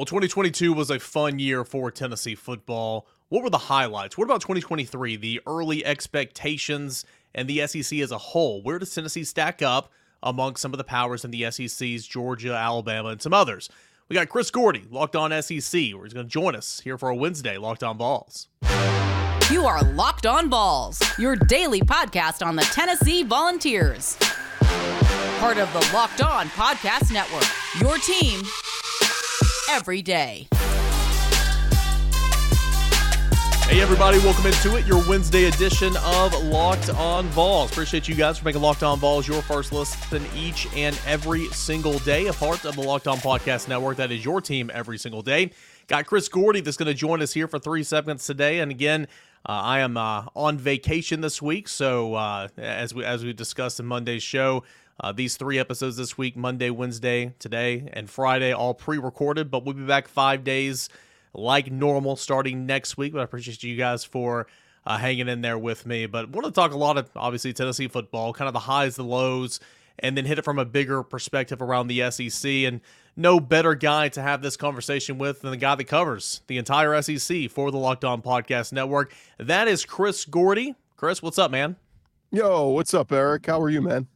Well, 2022 was a fun year for Tennessee football. What were the highlights? What about 2023? The early expectations and the SEC as a whole. Where does Tennessee stack up among some of the powers in the SEC's Georgia, Alabama, and some others? We got Chris Gordy, Locked On SEC, where he's going to join us here for a Wednesday Locked On Vols. You are Locked On Vols, your daily podcast on the Tennessee Volunteers. Part of the Locked On Podcast Network, your team every day. Hey, everybody, welcome into it, your Wednesday edition of Locked On Vols. Appreciate you guys for making Locked On Vols your first listen each and every single day, a part of the Locked On Podcast Network that is your team every single day. Got Chris Gordy that's going to join us here for three segments today. And again, uh, I am uh, on vacation this week, so uh, as we as we discussed in Monday's show, uh, these three episodes this week Monday, Wednesday, today, and Friday, all pre recorded, but we'll be back five days like normal starting next week. But I appreciate you guys for uh, hanging in there with me. But want to talk a lot of obviously Tennessee football, kind of the highs, the lows, and then hit it from a bigger perspective around the SEC. And no better guy to have this conversation with than the guy that covers the entire SEC for the Locked On Podcast Network. That is Chris Gordy. Chris, what's up, man? Yo, what's up, Eric? How are you, man?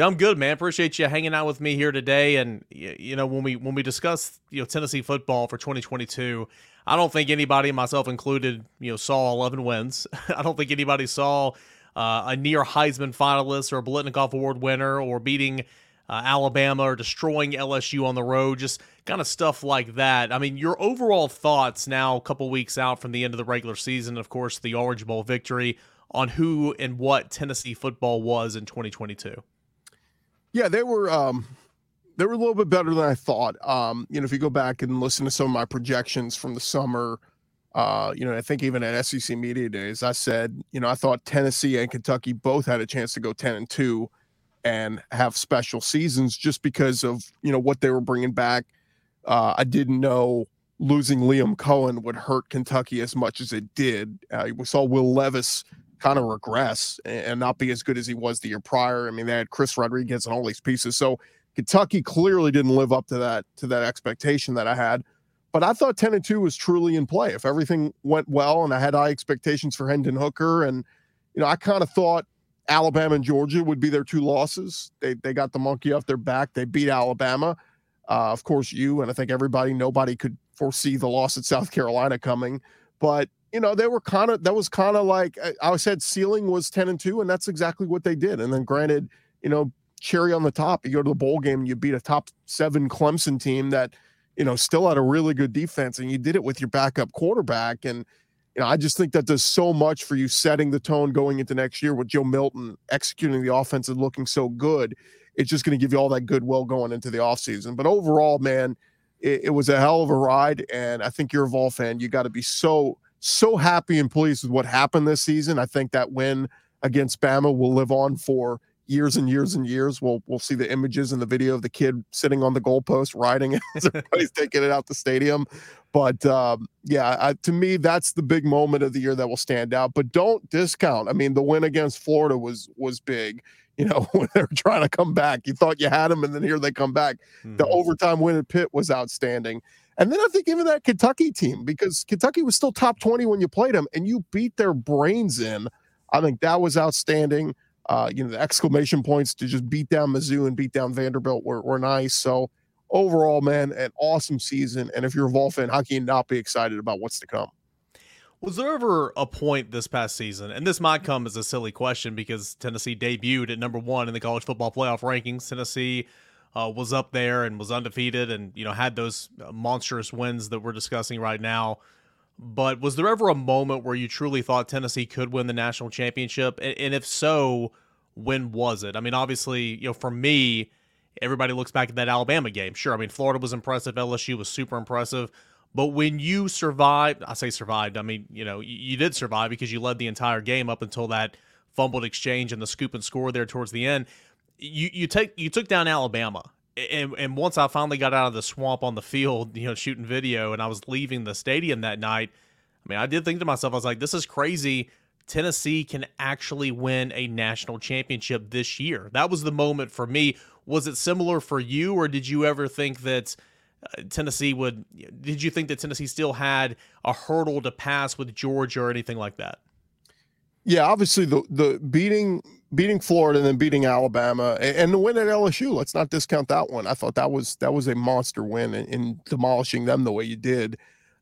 I'm good, man. Appreciate you hanging out with me here today. And you know, when we when we discuss you know Tennessee football for 2022, I don't think anybody, myself included, you know, saw 11 wins. I don't think anybody saw uh, a near Heisman finalist or a Biletnikoff Award winner or beating uh, Alabama or destroying LSU on the road. Just kind of stuff like that. I mean, your overall thoughts now, a couple weeks out from the end of the regular season, of course, the Orange Bowl victory on who and what Tennessee football was in 2022. Yeah, they were um they were a little bit better than I thought. Um, you know, if you go back and listen to some of my projections from the summer, uh, you know, I think even at SEC Media Days, I said, you know, I thought Tennessee and Kentucky both had a chance to go 10 and 2 and have special seasons just because of, you know, what they were bringing back. Uh, I didn't know losing Liam Coen would hurt Kentucky as much as it did. Uh, we saw Will Levis kind of regress and not be as good as he was the year prior. I mean, they had Chris Rodriguez and all these pieces. So Kentucky clearly didn't live up to that to that expectation that I had. But I thought 10 and 2 was truly in play. If everything went well and I had high expectations for Hendon Hooker and you know, I kind of thought Alabama and Georgia would be their two losses. They they got the monkey off their back. They beat Alabama. Uh, of course, you and I think everybody, nobody could foresee the loss at South Carolina coming. But you know, they were kind of that was kind of like I said, ceiling was 10 and 2, and that's exactly what they did. And then granted, you know, cherry on the top, you go to the bowl game and you beat a top seven Clemson team that, you know, still had a really good defense, and you did it with your backup quarterback. And you know, I just think that does so much for you setting the tone going into next year with Joe Milton executing the offense and looking so good. It's just going to give you all that goodwill going into the offseason. But overall, man, it, it was a hell of a ride. And I think you're a Vol fan. You got to be so so happy and pleased with what happened this season. I think that win against Bama will live on for years and years and years. We'll we'll see the images and the video of the kid sitting on the goalpost riding it as everybody's taking it out the stadium. But um, yeah, I, to me, that's the big moment of the year that will stand out. But don't discount. I mean, the win against Florida was was big. You know, when they're trying to come back, you thought you had them, and then here they come back. Mm-hmm. The overtime win at Pitt was outstanding. And then I think even that Kentucky team, because Kentucky was still top 20 when you played them and you beat their brains in. I think that was outstanding. Uh, you know, the exclamation points to just beat down Mizzou and beat down Vanderbilt were, were nice. So overall, man, an awesome season. And if you're a Vol fan, how can you not be excited about what's to come? Was there ever a point this past season, and this might come as a silly question because Tennessee debuted at number one in the college football playoff rankings. Tennessee uh, was up there and was undefeated and you know had those uh, monstrous wins that we're discussing right now. But was there ever a moment where you truly thought Tennessee could win the national championship? And, and if so, when was it? I mean, obviously, you know, for me, everybody looks back at that Alabama game. Sure, I mean, Florida was impressive, LSU was super impressive. But when you survived, I say survived, I mean, you know, you, you did survive because you led the entire game up until that fumbled exchange and the scoop and score there towards the end you you take you took down Alabama. And, and once I finally got out of the swamp on the field, you know, shooting video, and I was leaving the stadium that night, I mean, I did think to myself, I was like, this is crazy. Tennessee can actually win a national championship this year. That was the moment for me. Was it similar for you, or did you ever think that Tennessee would. Did you think that Tennessee still had a hurdle to pass with Georgia or anything like that? Yeah, obviously the the beating beating Florida and then beating Alabama and, the win at LSU. Let's not discount that one. I thought that was that was a monster win in, in demolishing them the way you did.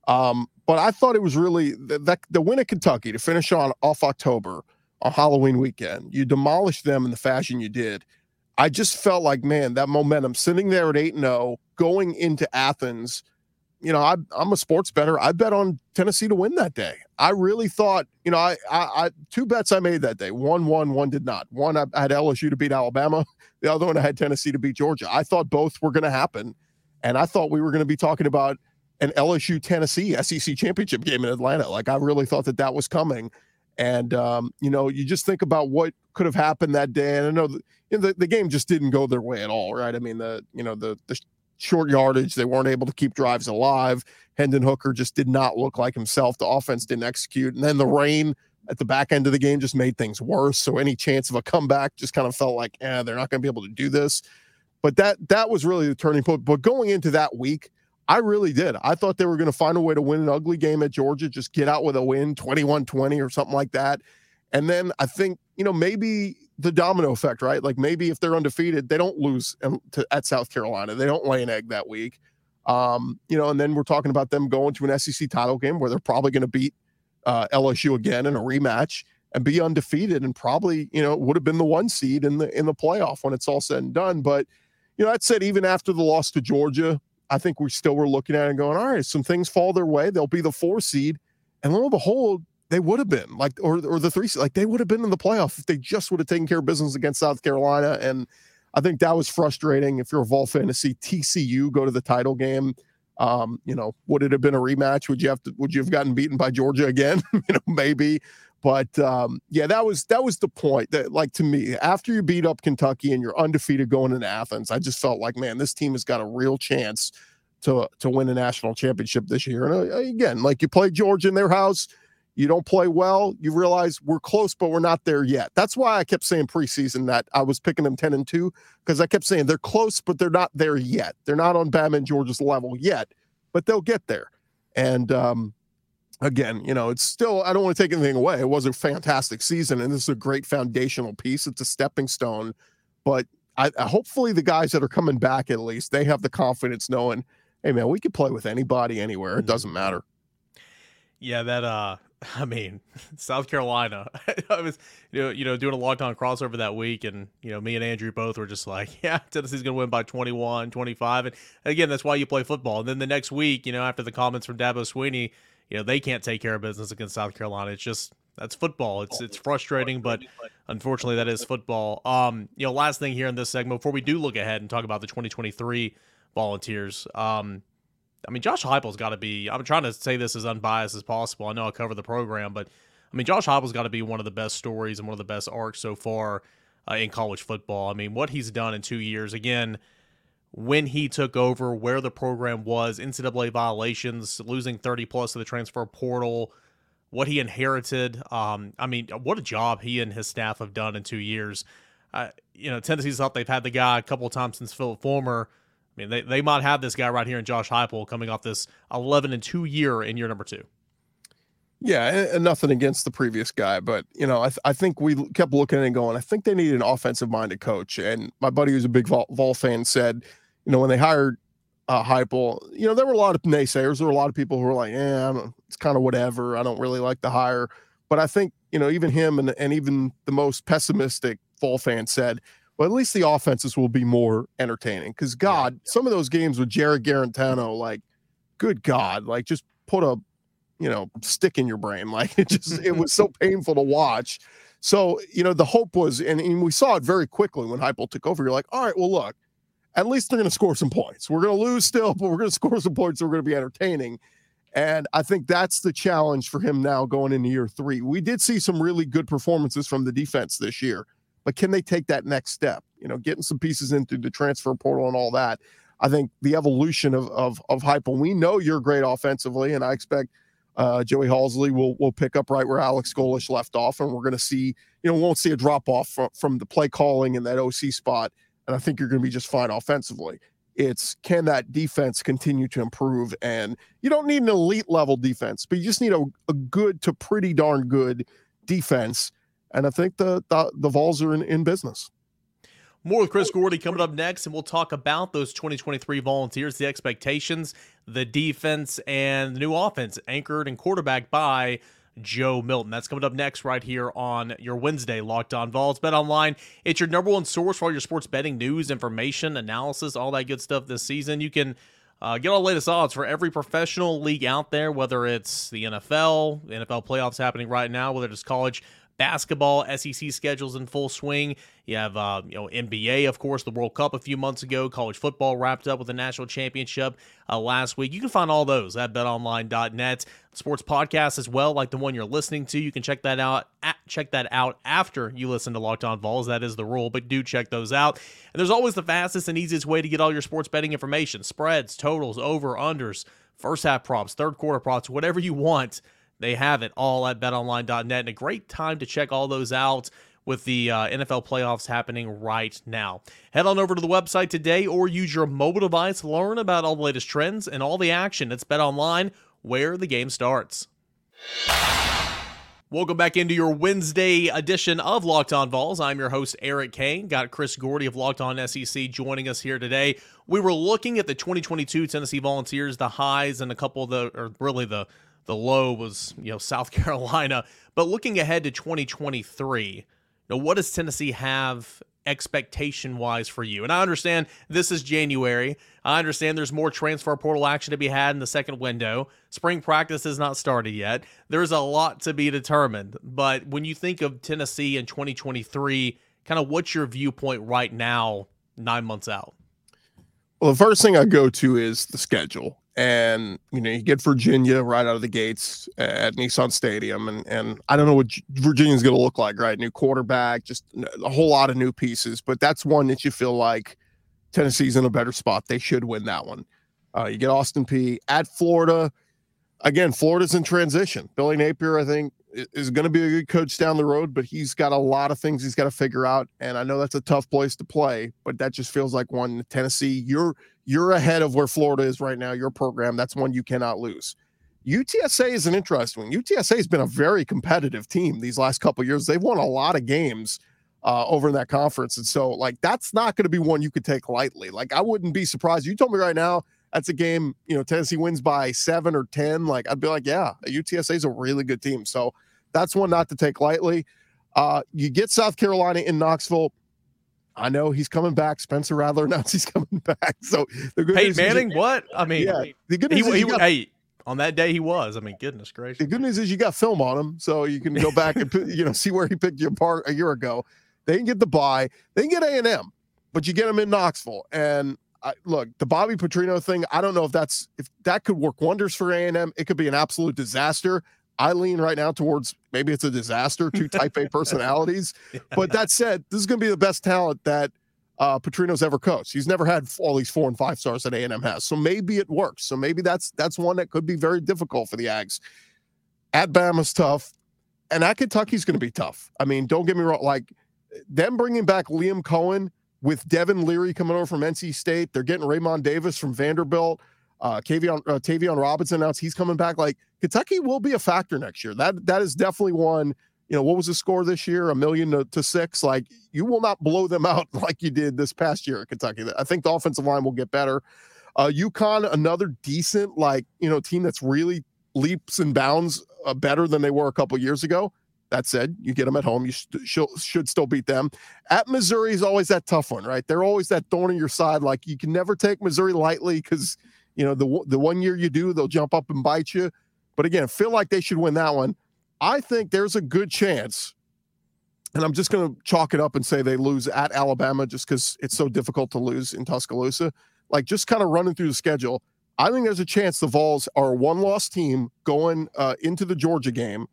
Um, but I thought it was really the, the, the win at Kentucky to finish on off October on Halloween weekend. You demolished them in the fashion you did. I just felt like, man, that momentum sitting there at 8 0, going into Athens. You know, I, am a sports bettor. I bet on Tennessee to win that day. I really thought, you know, I, I, I two bets I made that day. One won, one did not. One I, I had LSU to beat Alabama. The other one I had Tennessee to beat Georgia. I thought both were going to happen, and I thought we were going to be talking about an LSU Tennessee SEC championship game in Atlanta. Like I really thought that that was coming. And um, you know, you just think about what could have happened that day. And I know the, you know, the, the game just didn't go their way at all, right? I mean, the you know the the short yardage, they weren't able to keep drives alive. Hendon Hooker just did not look like himself. The offense didn't execute, and then the rain at the back end of the game just made things worse. So any chance of a comeback just kind of felt like, eh, they're not going to be able to do this. But that that was really the turning point. But going into that week, I really did. I thought they were going to find a way to win an ugly game at Georgia, just get out with a win, 21 20 or something like that. And then I think, you know, maybe the domino effect, right? Like maybe if they're undefeated, they don't lose to, at South Carolina. They don't lay an egg that week. Um, you know, and then we're talking about them going to an SEC title game where they're probably going to beat uh, LSU again in a rematch and be undefeated and probably, you know, would have been the one seed in the in the playoff when it's all said and done. But you know, that said, even after the loss to Georgia, I think we still were looking at it and going, all right, some things fall their way. They'll be the four seed. And lo and behold, they would have been like, or, or the three, like they would have been in the playoff if they just would have taken care of business against South Carolina. And I think that was frustrating. If you're a Vol fan to see TCU go to the title game, um, you know, would it have been a rematch? Would you have to, would you have gotten beaten by Georgia again? you know, maybe. But um, yeah, that was that was the point that, like to me, after you beat up Kentucky and you're undefeated going into Athens, I just felt like, man, this team has got a real chance to to win a national championship this year. And uh, again, like you play Georgia in their house, you don't play well, you realize we're close, but we're not there yet. That's why I kept saying preseason that I was picking them 10 and 2, because I kept saying they're close, but they're not there yet. They're not on Bama and Georgia's level yet, but they'll get there. And um, again, you know, it's still, I don't want to take anything away. It was a fantastic season, and this is a great foundational piece. It's a stepping stone. But I, hopefully, the guys that are coming back, at least, they have the confidence knowing, hey, man, we can play with anybody anywhere. It mm-hmm. doesn't matter. Yeah, that, uh, I mean, South Carolina. I was, you know, you know, doing a long time crossover that week, and you know, me and Andrew both were just like, "Yeah, Tennessee's going to win by 21, 25. And again, that's why you play football. And then the next week, you know, after the comments from Dabo Swinney, you know they can't take care of business against South Carolina. It's just that's football. It's it's frustrating, but unfortunately that is football. Um, you know, last thing here in this segment before we do look ahead and talk about the 2023 Volunteers. Um, I mean, Josh Heupel's got to be. I'm trying to say this as unbiased as possible. I know I cover the program, but I mean, Josh Heupel's got to be one of the best stories and one of the best arcs so far uh, in college football. I mean, what he's done in two years. Again, when he took over, where the program was, NCAA violations, losing 30 plus to the transfer portal, what he inherited. Um, I mean, what a job he and his staff have done in two years. Uh, you know, Tennessee's thought they've had the guy a couple of times since Phillip Fulmer. I mean, they, they might have this guy right here in Josh Heupel coming off this 11 and 2 year in year number two. Yeah, and, nothing against the previous guy, but you know, I, th- I think we kept looking and going. I think they need an offensive minded coach. And my buddy, who's a big Vol, Vol fan, said you know, when they hired uh, Heupel, you know, there were a lot of naysayers. There were a lot of people who were like, yeah, it's kind of whatever. I don't really like the hire. But I think, you know, even him and, and even the most pessimistic Vol fan said, well, at least the offenses will be more entertaining. Because, God, yeah, yeah. some of those games with Jarrett Guarantano, like, good God, like just put a, you know, stick in your brain. Like, it just, it was so painful to watch. So, you know, the hope was, and, and we saw it very quickly when Heupel took over. You're like, all right, well, look, at least they're going to score some points. We're going to lose still, but we're going to score some points. So we're going to be entertaining. And I think that's the challenge for him now going into year three. We did see some really good performances from the defense this year, but can they take that next step? You know, getting some pieces in through the transfer portal and all that. I think the evolution of of of Heupel. We know you're great offensively, and I expect uh, Joey Halzle will will pick up right where Alex Golesh left off, and we're going to see. You know, we won't see a drop off from, from the play calling and that OC spot and I think you're going to be just fine offensively. It's can that defense continue to improve? And you don't need an elite level defense, but you just need a, a good to pretty darn good defense. And I think the the, the Vols are in, in business. More with Chris Gordy coming up next, and we'll talk about those 2023 volunteers, the expectations, the defense, and the new offense anchored and quarterback by Joe Milton. That's coming up next right here on your Wednesday Locked On Vols. Bet Online, it's your number one source for all your sports betting news, information, analysis, all that good stuff this season. You can uh, get all the latest odds for every professional league out there, whether it's the NFL, NFL playoffs happening right now, whether it's college basketball, SEC schedules in full swing. You have, uh, you know, NBA, of course, the World Cup a few months ago. College football wrapped up with the national championship uh, last week. You can find all those at BetOnline.net. Sports podcasts as well, like the one you're listening to. You can check that out. At, check that out after you listen to Locked On Vols. That is the rule, but do check those out. And there's always the fastest and easiest way to get all your sports betting information: spreads, totals, over, unders, first half props, third quarter props, whatever you want they have it all at betonline.net and a great time to check all those out with the uh, NFL playoffs happening right now. Head on over to the website today or use your mobile device learn about all the latest trends and all the action. It's betonline where the game starts. Welcome back into your Wednesday edition of Locked On Vols. I'm your host, Eric Kane. Got Chris Gordy of Locked On SEC joining us here today. We were looking at the 2022 Tennessee Volunteers, the highs, and a couple of the, or really the the low was, you know, South Carolina. But looking ahead to 2023, you know, what does Tennessee have expectation wise for you? And I understand this is January. I understand there's more transfer portal action to be had in the second window. Spring practice has not started yet. There's a lot to be determined. But when you think of Tennessee in 2023, kind of what's your viewpoint right now, nine months out? Well, the first thing I go to is the schedule and you know you get Virginia right out of the gates at Nissan Stadium, and and I don't know what Virginia's going to look like, right? New quarterback, just a whole lot of new pieces, but that's one that you feel like Tennessee's in a better spot. They should win that one. Uh, you get Austin Peay at Florida. Again, Florida's in transition. Billy Napier, I think, is going to be a good coach down the road, but he's got a lot of things he's got to figure out. And I know that's a tough place to play, but that just feels like one Tennessee. You're you're ahead of where Florida is right now. Your program, that's one you cannot lose. UTSA is an interesting one. UTSA has been a very competitive team these last couple years. They've won a lot of games uh, over in that conference, and so like that's not going to be one you could take lightly. Like I wouldn't be surprised. You told me right now that's a game you know Tennessee wins by seven or ten. Like I'd be like, yeah, UTSA is a really good team. So that's one not to take lightly. Uh, you get South Carolina in Knoxville. I know he's coming back. Spencer Rattler announced he's coming back. So the good Peyton Manning, you, what? I mean, yeah, the good news he, he, got, hey, on that day he was. I mean, goodness gracious. The good news is you got film on him, so you can go back and you know see where he picked you apart a year ago. They can get the bye. They can get A and M, but you get them in Knoxville. And I, look, the Bobby Petrino thing. I don't know if that's if that could work wonders for A and M. It could be an absolute disaster. I lean right now towards maybe it's a disaster, two type A personalities. But that said, this is going to be the best talent that uh, Petrino's ever coached. He's never had all these four and five stars that A&M has. So maybe it works. So maybe that's that's one that could be very difficult for the Ags. At Bama's tough, and at Kentucky's going to be tough. I mean, don't get me wrong. Like them bringing back Liam Coen with Devin Leary coming over from NC State. They're getting Raymond Davis from Vanderbilt. Uh, Kavion, uh, Tayvion Robinson announced he's coming back. Like Kentucky will be a factor next year. That that is definitely one you know, what was the score this year? A million to, to, six. Like you will not blow them out like you did this past year at Kentucky. I think the offensive line will get better. Uh, UConn, another decent, like, you know, team that's really leaps and bounds uh, better than they were a couple years ago. That said, you get them at home, you st- sh- should still beat them. At Missouri is always that tough one, right? They're always that thorn in your side. Like you can never take Missouri lightly because, you know, the, the one year you do, they'll jump up and bite you. But again, feel like they should win that one. I think there's a good chance, and I'm just going to chalk it up and say they lose at Alabama just because it's so difficult to lose in Tuscaloosa. Like just kind of running through the schedule, I think there's a chance the Vols are a one loss team going uh, into the Georgia game.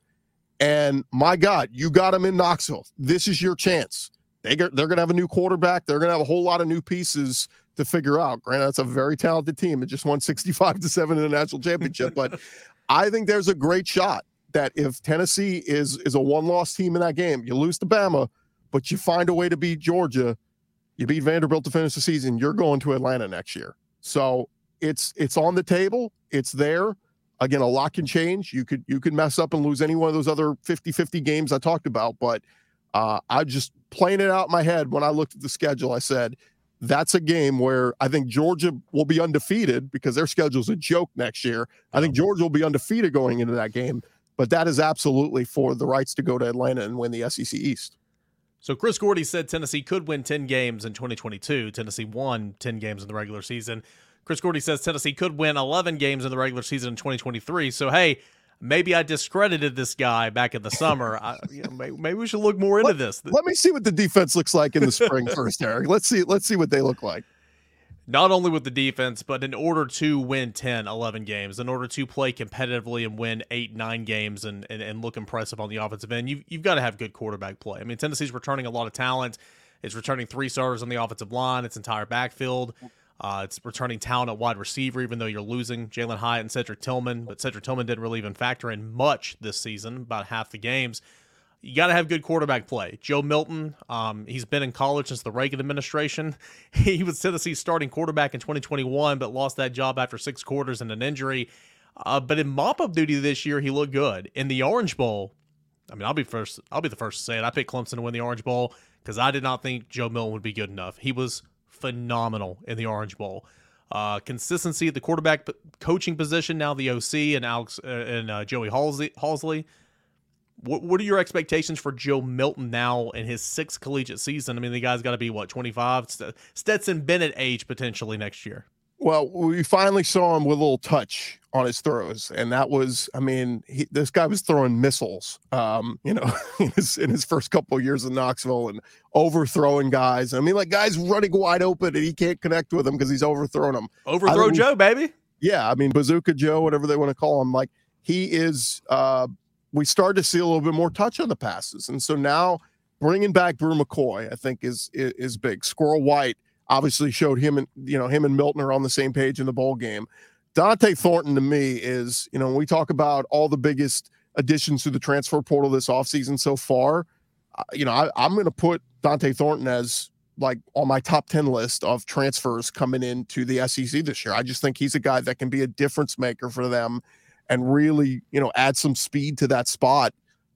And my God, you got them in Knoxville. This is your chance. They they're going to have a new quarterback. They're going to have a whole lot of new pieces to figure out. Granted, that's a very talented team. It just won 65 to 7 in the national championship. but I think there's a great shot that if Tennessee is is a one loss team in that game, you lose to Bama, but you find a way to beat Georgia, You beat Vanderbilt to finish the season. You're going to Atlanta next year. So it's it's on the table. It's there. Again, a lot can change. You could you could mess up and lose any one of those other 50-50 games I talked about. But uh, I just playing it out in my head when I looked at the schedule. I said that's a game where I think Georgia will be undefeated because their schedule's a joke next year. I think Georgia will be undefeated going into that game, but that is absolutely for the rights to go to Atlanta and win the SEC East. So Chris Gordy said Tennessee could win 10 games in 2022. Tennessee won 10 games in the regular season. Chris Gordy says Tennessee could win 11 games in the regular season in 2023. So hey, maybe I discredited this guy back in the summer. I, you know, maybe, maybe, we should look more into let, this. Let me see what the defense looks like in the spring first, Eric. Let's see. Let's see what they look like not only with the defense, but in order to win 10, 11 games, in order to play competitively and win eight, nine games and, and, and look impressive on the offensive end, you've, you've got to have good quarterback play. I mean, Tennessee's returning a lot of talent. It's returning three starters on the offensive line, its entire backfield. Uh, it's returning talent at wide receiver, even though you're losing Jalen Hyatt and Cedric Tillman. But Cedric Tillman didn't really even factor in much this season, about half the games you got to have good quarterback play. Joe Milton, um, he's been in college since the Reagan administration. He was Tennessee's starting quarterback in 2021, but lost that job after six quarters and an injury. Uh, but in mop-up duty this year, he looked good. In the Orange Bowl, I mean, I'll be first. I'll be the first to say it. I picked Clemson to win the Orange Bowl because I did not think Joe Milton would be good enough. He was phenomenal in the Orange Bowl. Uh, consistency at the quarterback coaching position. Now the OC and Alex uh, and uh, Joey Halzle, Halzle what, what are your expectations for Joe Milton now in his sixth collegiate season? I mean, the guy's got to be what twenty five, Stetson Bennett age potentially next year. Well, we finally saw him with a little touch on his throws, and that was, I mean, he, this guy was throwing missiles, um, you know, in his, in his first couple of years in Knoxville and overthrowing guys. I mean, like guys running wide open, and he can't connect with them because he's overthrowing them. Overthrow Joe, baby. Yeah, I mean, Bazooka Joe, whatever they want to call him, like he is. Uh, we started to see a little bit more touch on the passes. And so now bringing back Bru McCoy, I think is, is, is big. Squirrel White obviously showed him and you know him and Milton are on the same page in the bowl game. Dont'e Thornton to me is you know when we talk about all the biggest additions to the transfer portal this offseason so far, you know I, I'm going to put Dont'e Thornton as like on my top 10 list of transfers coming into the SEC this year. I just think he's a guy that can be a difference maker for them and really, you know, add some speed to that spot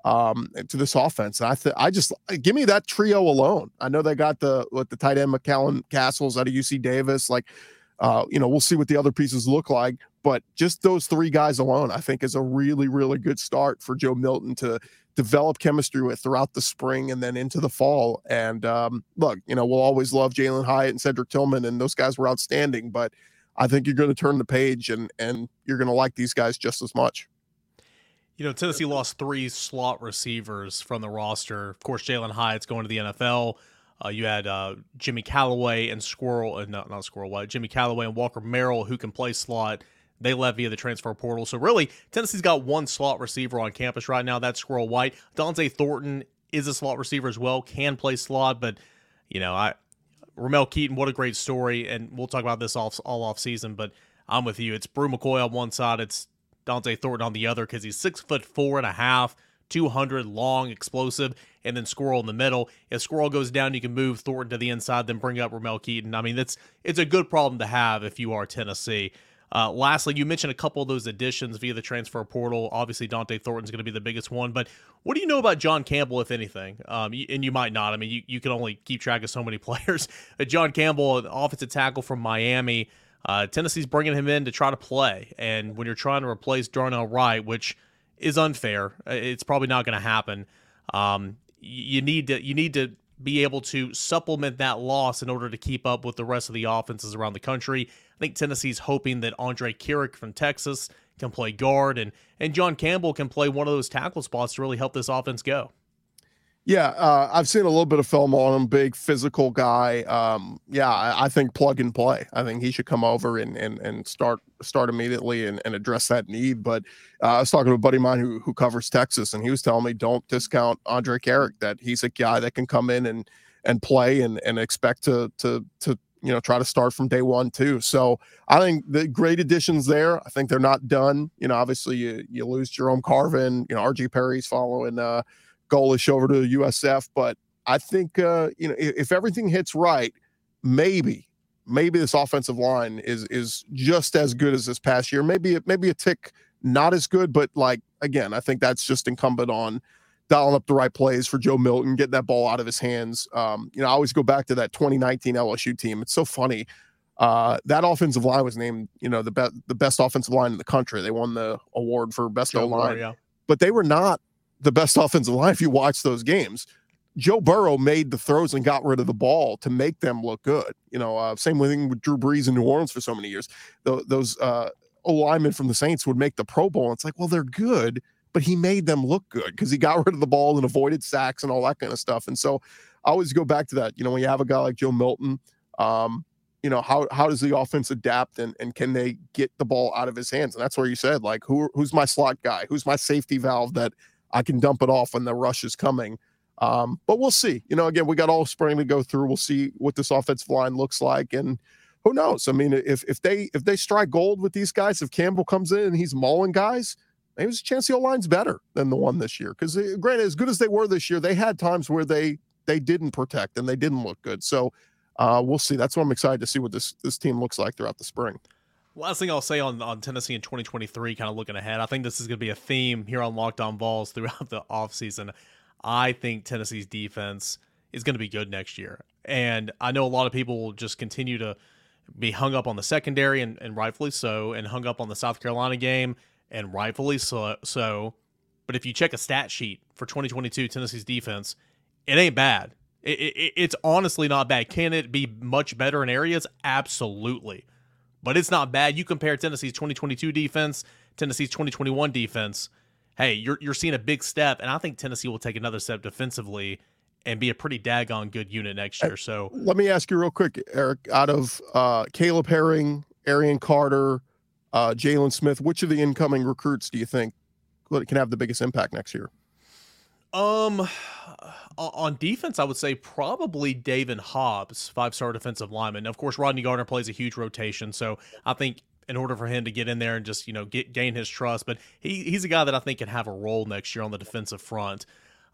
um, to this offense. And I th- I just give me that trio alone. I know they got the what the tight end McCallum Castles out of UC Davis. Like, uh, you know, we'll see what the other pieces look like, but just those three guys alone, I think, is a really really good start for Joe Milton to develop chemistry with throughout the spring and then into the fall. And um, look, you know, we'll always love Jalen Hyatt and Cedric Tillman, and those guys were outstanding, but I think you're going to turn the page and and you're going to like these guys just as much. You know, Tennessee lost three slot receivers from the roster. Of course, Jalen Hyatt's going to the NFL. Uh, you had uh, Jimmy Calloway and Squirrel, and uh, not, not Squirrel White, Jimmy Calloway and Walker Merrill, who can play slot. They left via the transfer portal. So really, Tennessee's got one slot receiver on campus right now. That's Squirrel White. Dont'e Thornton is a slot receiver as well, can play slot, but you know, I Ramel Keaton, what a great story. And we'll talk about this all, all off season, but I'm with you. It's Bru McCoy on one side, it's Dont'e Thornton on the other because he's six foot four and a half, 200 long, explosive, and then Squirrel in the middle. If Squirrel goes down, you can move Thornton to the inside, then bring up Ramel Keaton. I mean, that's it's a good problem to have if you are Tennessee. Uh, lastly, you mentioned a couple of those additions via the transfer portal. Obviously, Dont'e Thornton's going to be the biggest one. But what do you know about John Campbell, if anything? Um, and you might not. I mean, you, you can only keep track of so many players. Uh, John Campbell, offensive tackle from Miami. Uh, Tennessee's bringing him in to try to play. And when you're trying to replace Darnell Wright, which is unfair, uh, it's probably not going to happen. Um, you need to you need to be able to supplement that loss in order to keep up with the rest of the offenses around the country. I think Tennessee's hoping that Andrej Karic from Texas can play guard and and John Campbell can play one of those tackle spots to really help this offense go. Yeah, uh, I've seen a little bit of film on him. Big physical guy. Um, yeah, I, I, think plug and play. I think he should come over and and, and start start immediately and, and address that need. But uh, I was talking to a buddy of mine who who covers Texas, and he was telling me don't discount Andrej Karic. That he's a guy that can come in and and play and and expect to to to you know try to start from day one too. So I think the great additions there. I think they're not done. You know, obviously you you lose Jerome Carvin. You know, RG Perry's following uh, Golesh over to USF, but I think uh, you know if, if everything hits right, maybe, maybe this offensive line is is just as good as this past year. Maybe maybe a tick not as good, but like again, I think that's just incumbent on dialing up the right plays for Joe Milton, getting that ball out of his hands. Um, you know, I always go back to that 2019 LSU team. It's so funny. Uh, that offensive line was named, you know, the best the best offensive line in the country. They won the award for best O line, yeah. but they were not the best offensive line. If you watch those games, Joe Burrow made the throws and got rid of the ball to make them look good. You know, uh, same thing with Drew Brees in New Orleans for so many years. Those uh, linemen from the Saints would make the Pro Bowl. And it's like, well, they're good, but he made them look good because he got rid of the ball and avoided sacks and all that kind of stuff. And so I always go back to that. You know, when you have a guy like Joe Milton, um, you know how how does the offense adapt and and can they get the ball out of his hands? And that's where you said like who who's my slot guy? Who's my safety valve that I can dump it off when the rush is coming? Um, but we'll see. You know, again, we got all spring to go through. We'll see what this offensive line looks like, and who knows? I mean, if if they if they strike gold with these guys, if Campbell comes in and he's mauling guys, maybe there's a chance the old line's better than the one this year. Because uh, granted, as good as they were this year, they had times where they they didn't protect and they didn't look good. So uh, we'll see. That's what I'm excited to see what this this team looks like throughout the spring. Last thing I'll say on, on Tennessee in 2023, kind of looking ahead, I think this is going to be a theme here on Locked On Vols throughout the offseason. I think Tennessee's defense is going to be good next year. And I know a lot of people will just continue to be hung up on the secondary, and, and rightfully so, and hung up on the South Carolina game, and rightfully so, so. But if you check a stat sheet for 2022 Tennessee's defense, it ain't bad. It, it, it's honestly not bad. Can it be much better in areas? Absolutely. But it's not bad. You compare Tennessee's 2022 defense, Tennessee's 2021 defense, hey, you're you're seeing a big step, and I think Tennessee will take another step defensively and be a pretty daggone good unit next year. So let me ask you real quick, Eric. Out of uh, Caleb Herring, Arion Carter, uh, Jaylon Smith, which of the incoming recruits do you think can have the biggest impact next year? Um, on defense, I would say probably Daevin Hobbs, five-star defensive lineman. Of course, Rodney Garner plays a huge rotation, so I think in order for him to get in there and just you know get gain his trust. But he he's a guy that I think can have a role next year on the defensive front.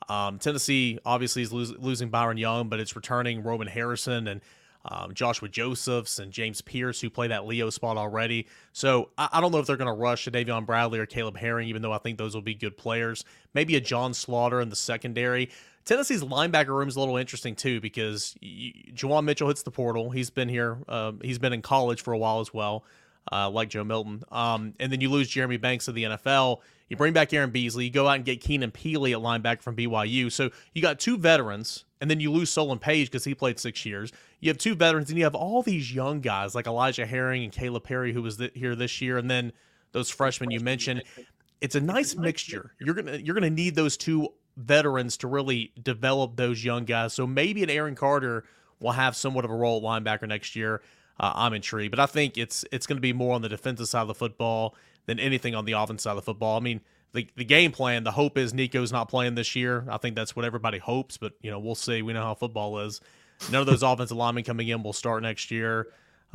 Um, Tennessee obviously is losing Byron Young, but it's returning Roman Harrison and um, Joshua Josephs and James Pearce, who play that Leo spot already. So I, I don't know if they're going to rush to Davion Bradley or Caleb Herring, even though I think those will be good players. Maybe a John Slaughter in the secondary. Tennessee's linebacker room is a little interesting too because Juwan Mitchell hits the portal. He's been here. Uh, he's been in college for a while as well uh, like Joe Milton. Um, and then you lose Jeremy Banks to the NFL. You bring back Aaron Beasley. You go out and get Keenan Pili at linebacker from BYU. So you got two veterans, and then you lose Solon Page because he played six years. You have two veterans, and you have all these young guys like Elijah Herring and Caleb Perry, who was th- here this year, and then those freshmen you mentioned. It's a nice mixture. You're gonna you're gonna need those two veterans to really develop those young guys. So maybe an Aaron Carter will have somewhat of a role at linebacker next year uh, I'm intrigued. But I think it's it's going to be more on the defensive side of the football than anything on the offensive side of the football. I mean, the the game plan, the hope is Nico's not playing this year. I think that's what everybody hopes, but you know we'll see. We know how football is. None of those offensive linemen coming in will start next year.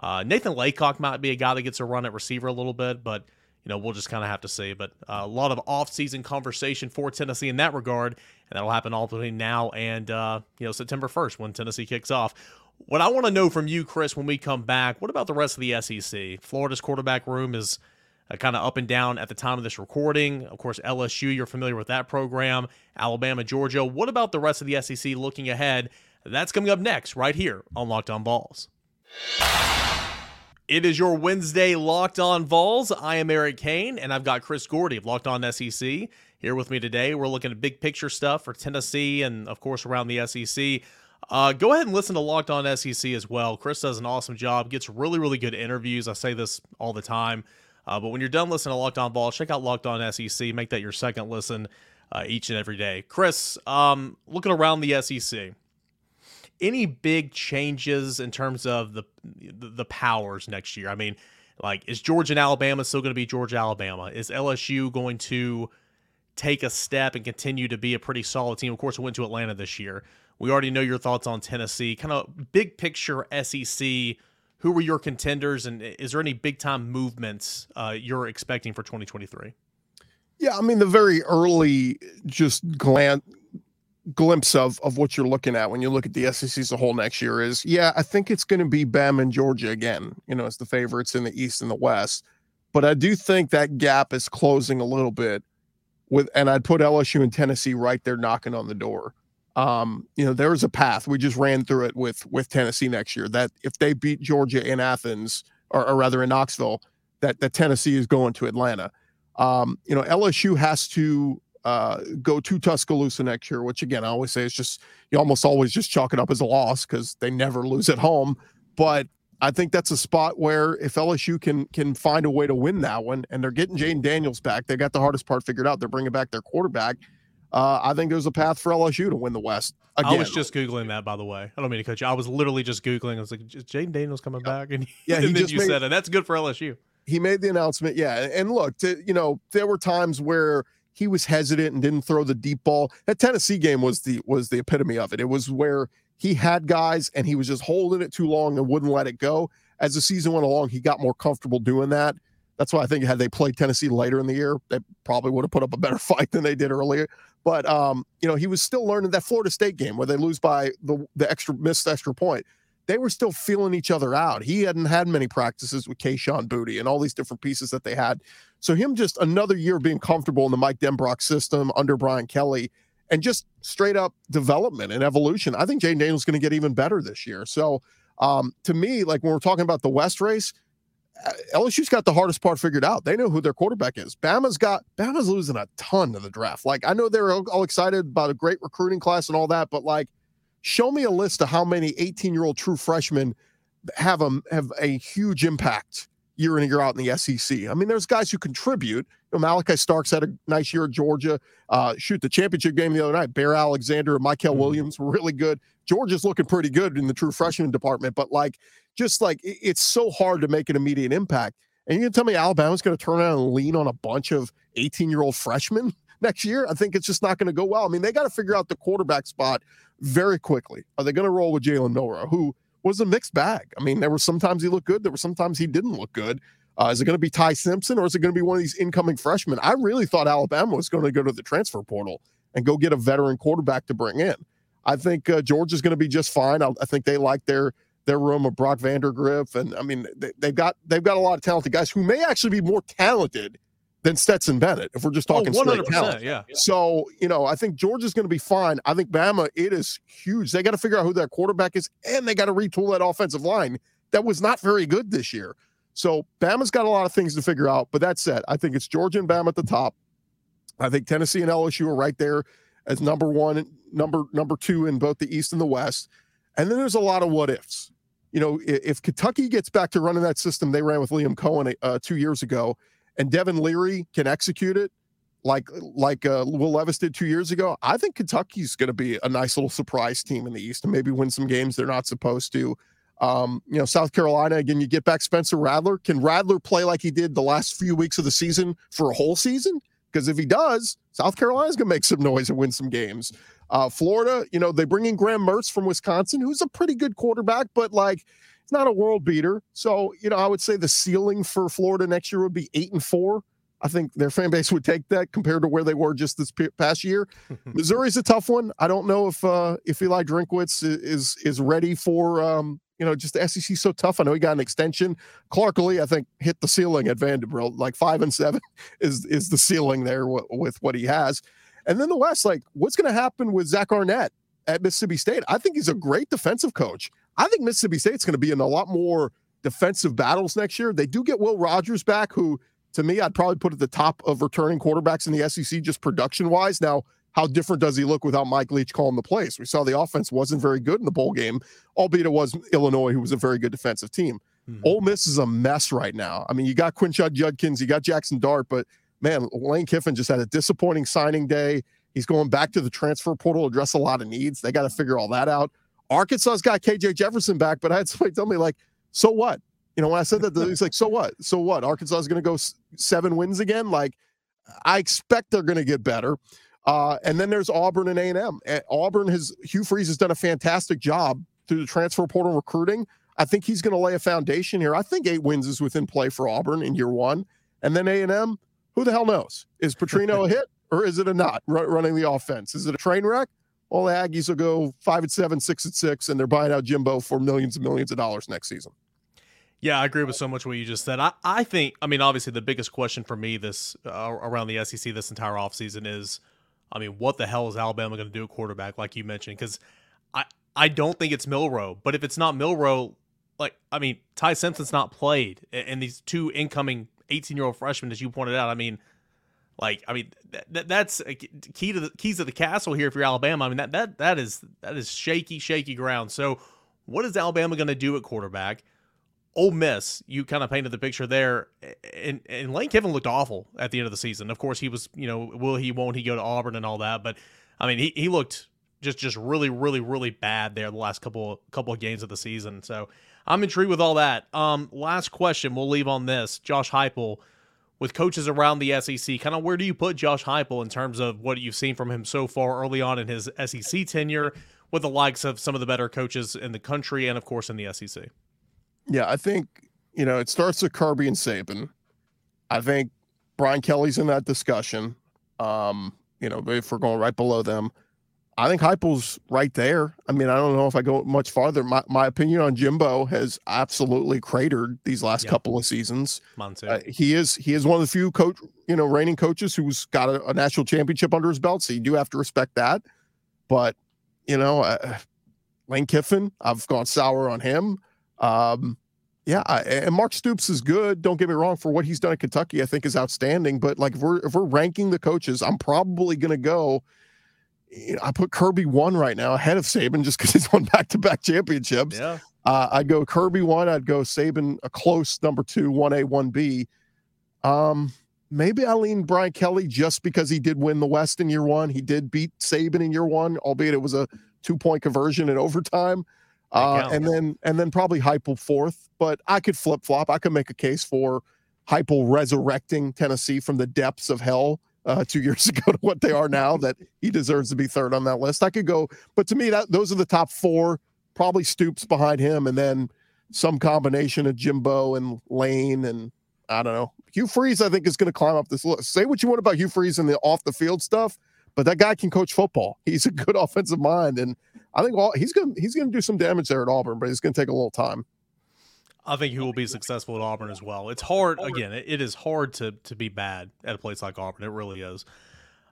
Uh, Nathan Laycock might be a guy that gets a run at receiver a little bit, but you know we'll just kind of have to see. But uh, a lot of off-season conversation for Tennessee in that regard, and that'll happen all between now and uh, you know September 1st when Tennessee kicks off. What I want to know from you, Chris, when we come back, what about the rest of the SEC? Florida's quarterback room is uh, kind of up and down at the time of this recording. Of course, LSU, you're familiar with that program. Alabama, Georgia. What about the rest of the SEC looking ahead? That's coming up next, right here on Locked On Vols. It is your Wednesday Locked On Vols. I am Eric Kane, and I've got Chris Gordy of Locked On SEC here with me today. We're looking at big picture stuff for Tennessee and, of course, around the SEC. Uh, go ahead and listen to Locked On SEC as well. Chris does an awesome job, gets really, really good interviews. I say this all the time. Uh, but when you're done listening to Locked On Ball, check out Locked On SEC. Make that your second listen uh, each and every day. Chris, um, looking around the SEC, any big changes in terms of the the powers next year? I mean, like, is Georgia and Alabama still going to be Georgia Alabama? Is LSU going to take a step and continue to be a pretty solid team? Of course, it went to Atlanta this year. We already know your thoughts on Tennessee. Kind of big picture SEC. Who were your contenders, and is there any big time movements uh, you're expecting for 2023? Yeah, I mean the very early just glance glimpse of of what you're looking at when you look at the SEC as a whole next year is yeah, I think it's going to be Bam and Georgia again, you know, as the favorites in the East and the West. But I do think that gap is closing a little bit with and I'd put LSU and Tennessee right there knocking on the door. Um, you know, there is a path. We just ran through it with with Tennessee next year that if they beat Georgia in Athens or, or rather in Knoxville, that that Tennessee is going to Atlanta. Um, you know, LSU has to uh, go to Tuscaloosa next year, which again, I always say is just you almost always just chalk it up as a loss because they never lose at home. But I think that's a spot where if LSU can can find a way to win that one, and they're getting Jayden Daniels back, they got the hardest part figured out. They're bringing back their quarterback. Uh, I think there's a path for LSU to win the West. Again. I was just googling that, by the way. I don't mean to cut you. I was literally just googling. I was like, "Jayden Daniels coming yeah. back," and yeah, and then you made, said it. That's good for LSU. He made the announcement, yeah. And look, to, you know, there were times where he was hesitant and didn't throw the deep ball. That Tennessee game was the was the epitome of it. It was where he had guys and he was just holding it too long and wouldn't let it go. As the season went along, he got more comfortable doing that. That's why I think had they played Tennessee later in the year, they probably would have put up a better fight than they did earlier. But um, you know, he was still learning that Florida State game where they lose by the the extra missed extra point. They were still feeling each other out. He hadn't had many practices with Kayshon Boutte and all these different pieces that they had. So him just another year being comfortable in the Mike Denbrock system under Brian Kelly and just straight up development and evolution. I think Jayden Daniels going to get even better this year. So um, to me, like when we're talking about the West race, uh, LSU's got the hardest part figured out. They know who their quarterback is. Bama's got Bama's losing a ton to the draft. Like I know they're all excited about a great recruiting class and all that, but like, show me a list of how many 18 year old true freshmen have a have a huge impact year in and year out in the SEC. I mean, there's guys who contribute. You know, Malaki Starks had a nice year at Georgia. Uh, shoot, the championship game the other night, Bear Alexander and Michael mm-hmm. Williams were really good. Georgia's looking pretty good in the true freshman department, but like, just like it's so hard to make an immediate impact. And you can tell me Alabama's going to turn around and lean on a bunch of 18 year old freshmen next year? I think it's just not going to go well. I mean, they got to figure out the quarterback spot very quickly. Are they going to roll with Jalen Milroe, who was a mixed bag. I mean, there were sometimes he looked good, there were sometimes he didn't look good. Uh, is it going to be Ty Simpson or is it going to be one of these incoming freshmen? I really thought Alabama was going to go to the transfer portal and go get a veteran quarterback to bring in. I think uh, George is going to be just fine. I, I, think they like their their room of Brock Vandagriff, and I mean they, they've got they've got a lot of talented guys who may actually be more talented than Stetson Bennett, if we're just talking oh, straight talent. Yeah. So, you know, I think Georgia's going to be fine. I think Bama, it is huge. They got to figure out who their quarterback is, and they got to retool that offensive line that was not very good this year. So, Bama's got a lot of things to figure out. But that said, I think it's Georgia and Bama at the top. I think Tennessee and LSU are right there as number one, number number two in both the East and the West. And then there's a lot of what ifs. You know, if, if Kentucky gets back to running that system they ran with Liam Coen uh, two years ago, and Devin Leary can execute it like like uh, Will Levis did two years ago, I think Kentucky's going to be a nice little surprise team in the East and maybe win some games they're not supposed to. Um, you know, South Carolina again. You get back Spencer Rattler. Can Rattler play like he did the last few weeks of the season for a whole season? Because if he does, South Carolina's going to make some noise and win some games. Uh, Florida, you know, they bring in Graham Mertz from Wisconsin, who's a pretty good quarterback, but like it's not a world beater. So, you know, I would say the ceiling for Florida next year would be eight and four. I think their fan base would take that compared to where they were just this past year. Missouri's a tough one. I don't know if uh, if Eli Drinkwitz is is ready for um, you know just the SEC so tough. I know he got an extension. Clark Lea, I think, hit the ceiling at Vanderbilt. Like five and seven is is the ceiling there w- with what he has. And then the West, like what's going to happen with Zach Arnett at Mississippi State? I think he's a great defensive coach. I think Mississippi State's going to be in a lot more defensive battles next year. They do get Will Rogers back, who to me I'd probably put at the top of returning quarterbacks in the SEC just production wise. Now, how different does he look without Mike Leach calling the plays? We saw the offense wasn't very good in the bowl game, albeit it was Illinois, who was a very good defensive team. Mm-hmm. Ole Miss is a mess right now. I mean, you got Quinshon Judkins, you got Jackson Dart, but man, Lane Kiffin just had a disappointing signing day. He's going back to the transfer portal, address a lot of needs. They got to figure all that out. Arkansas's got KJ Jefferson back, but I had somebody tell me, like, so what? You know, when I said that, he's like, so what? So what? Arkansas is going to go seven wins again? Like, I expect they're going to get better. Uh, and then there's Auburn and A&M. Auburn has Hugh Freeze has done a fantastic job through the transfer portal recruiting. I think he's going to lay a foundation here. I think eight wins is within play for Auburn in year one. And then A&M, who the hell knows? Is Petrino a hit or is it a not running the offense? Is it a train wreck Well, the Aggies will go five and seven, six and six, and they're buying out Jimbo for millions and millions of dollars next season. Yeah, I agree with so much what you just said. I, I think, I mean, obviously, the biggest question for me this uh, around the SEC this entire offseason is, I mean, what the hell is Alabama going to do at quarterback, like you mentioned? Because I, I don't think it's Milroe, but if it's not Milroe, like, I mean, Ty Simpson's not played, and these two incoming 18 year old freshmen, as you pointed out, I mean, like, I mean, that, that's key to the keys of the castle here. If you're Alabama, I mean, that that that is that is shaky, shaky ground. So, what is Alabama going to do at quarterback? Ole Miss, you kind of painted the picture there, and and Lane Kiffin looked awful at the end of the season. Of course, he was, you know, will he, won't he go to Auburn and all that, but I mean, he, he looked just just really, really, really bad there the last couple couple of games of the season. So I'm intrigued with all that. Um, last question we'll leave on this: Josh Heupel, with coaches around the SEC, kind of where do you put Josh Heupel in terms of what you've seen from him so far early on in his SEC tenure, with the likes of some of the better coaches in the country and of course in the SEC? Yeah, I think, you know, it starts with Kirby and Saban. I think Brian Kelly's in that discussion. Um, you know, if we're going right below them, I think Heupel's right there. I mean, I don't know if I go much farther. My, my opinion on Jimbo has absolutely cratered these last yep. couple of seasons. Uh, he is he is one of the few coach, you know, reigning coaches who's got a, a, national championship under his belt. So you do have to respect that. But you know, uh, Lane Kiffin, I've gone sour on him. Um, yeah, I, and Mark Stoops is good. Don't get me wrong. For what he's done at Kentucky, I think is outstanding. But like, if we're if we're ranking the coaches, I'm probably going to go. You know, I put Kirby one right now ahead of Saban just because he's won back to back championships. Yeah, uh, I'd go Kirby one. I'd go Saban a close number two, one A, one B. Um, maybe I lean Brian Kelly just because he did win the West in year one. He did beat Saban in year one, albeit it was a two point conversion in overtime. Uh, and then and then probably Heupel fourth, but I could flip flop. I could make a case for Heupel resurrecting Tennessee from the depths of hell uh, two years ago to what they are now. That he deserves to be third on that list. I could go, but to me, that those are the top four. Probably Stoops behind him, and then some combination of Jimbo and Lane and I don't know. Hugh Freeze, I think, is going to climb up this list. Say what you want about Hugh Freeze and the off the field stuff, but that guy can coach football. He's a good offensive mind, and I think he's going he's going to do some damage there at Auburn, but it's going to take a little time. I think he will be successful at Auburn as well. It's hard again. It, is hard to to be bad at a place like Auburn. It really is.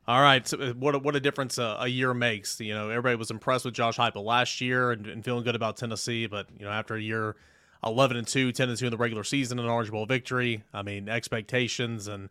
All right, so uh, what a, what a difference a, a, year makes. You know, everybody was impressed with Josh Heupel last year and, and, feeling good about Tennessee, but you know, after a year, eleven and two, 10 and two in the regular season, an Orange Bowl victory. I mean, expectations and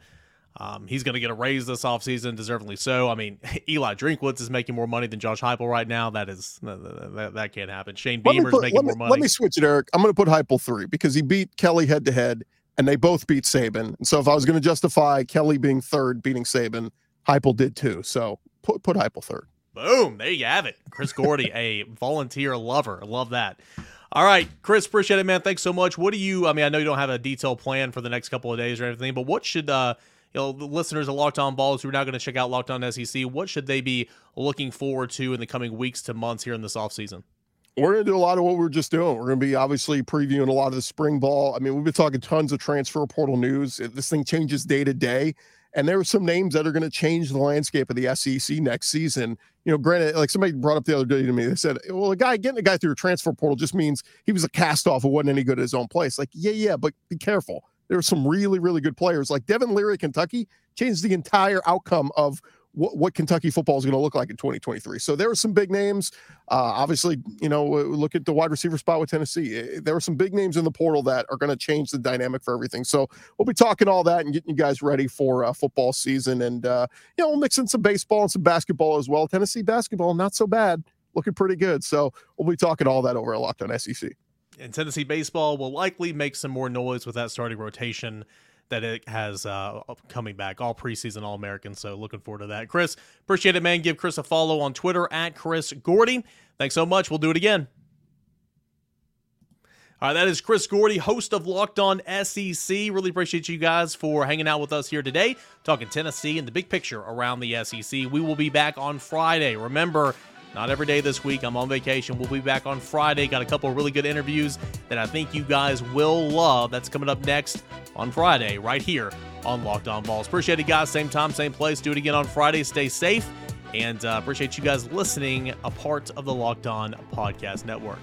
um, he's going to get a raise this offseason, deservedly so. I mean, Eli Drinkwitz is making more money than Josh Heupel right now. That is that, that can't happen. Shane Beamer is making me, more money. Let me switch it, Eric. I'm going to put Heupel three because he beat Kelly head to head, and they both beat Saban. And so if I was going to justify Kelly being third, beating Saban, Heupel did too. So put put Heupel third. Boom! There you have it. Chris Gordy, a volunteer lover. I love that. All right, Chris, appreciate it, man. Thanks so much. What do you? I mean, I know you don't have a detailed plan for the next couple of days or anything, but what should uh, you know, the listeners of Locked On Vols who are now going to check out Locked On SEC, what should they be looking forward to in the coming weeks to months here in this offseason? We're going to do a lot of what we are just doing. We're going to be obviously previewing a lot of the spring ball. I mean, we've been talking tons of transfer portal news. This thing changes day to day. And there are some names that are going to change the landscape of the SEC next season. You know, granted, like somebody brought up the other day to me, they said, well, a guy getting a guy through a transfer portal just means he was a cast off who wasn't any good at his own place. Like, yeah, yeah, but be careful there were some really, really good players like Devin Leary, Kentucky, changed the entire outcome of what, what Kentucky football is going to look like in 2023. So there were some big names. Uh, obviously, you know, look at the wide receiver spot with Tennessee. There were some big names in the portal that are going to change the dynamic for everything. So we'll be talking all that and getting you guys ready for uh, football season. And, uh, you know, we'll mix in some baseball and some basketball as well. Tennessee basketball, not so bad, looking pretty good. So we'll be talking all that over a Locked On SEC and Tennessee baseball will likely make some more noise with that starting rotation that it has uh, coming back all preseason All American. So looking forward to that. Chris, appreciate it, man. Give Chris a follow on Twitter at Chris Gordy. Thanks so much. We'll do it again. All right, that is Chris Gordy, host of Locked On SEC. Really appreciate you guys for hanging out with us here today, talking Tennessee and the big picture around the SEC. We will be back on Friday. Remember, not every day this week. I'm on vacation. We'll be back on Friday. Got a couple really good interviews that I think you guys will love. That's coming up next on Friday, right here on Locked On Vols. Appreciate it, guys. Same time, same place. Do it again on Friday. Stay safe And uh, appreciate you guys listening, a part of the Locked On Podcast Network.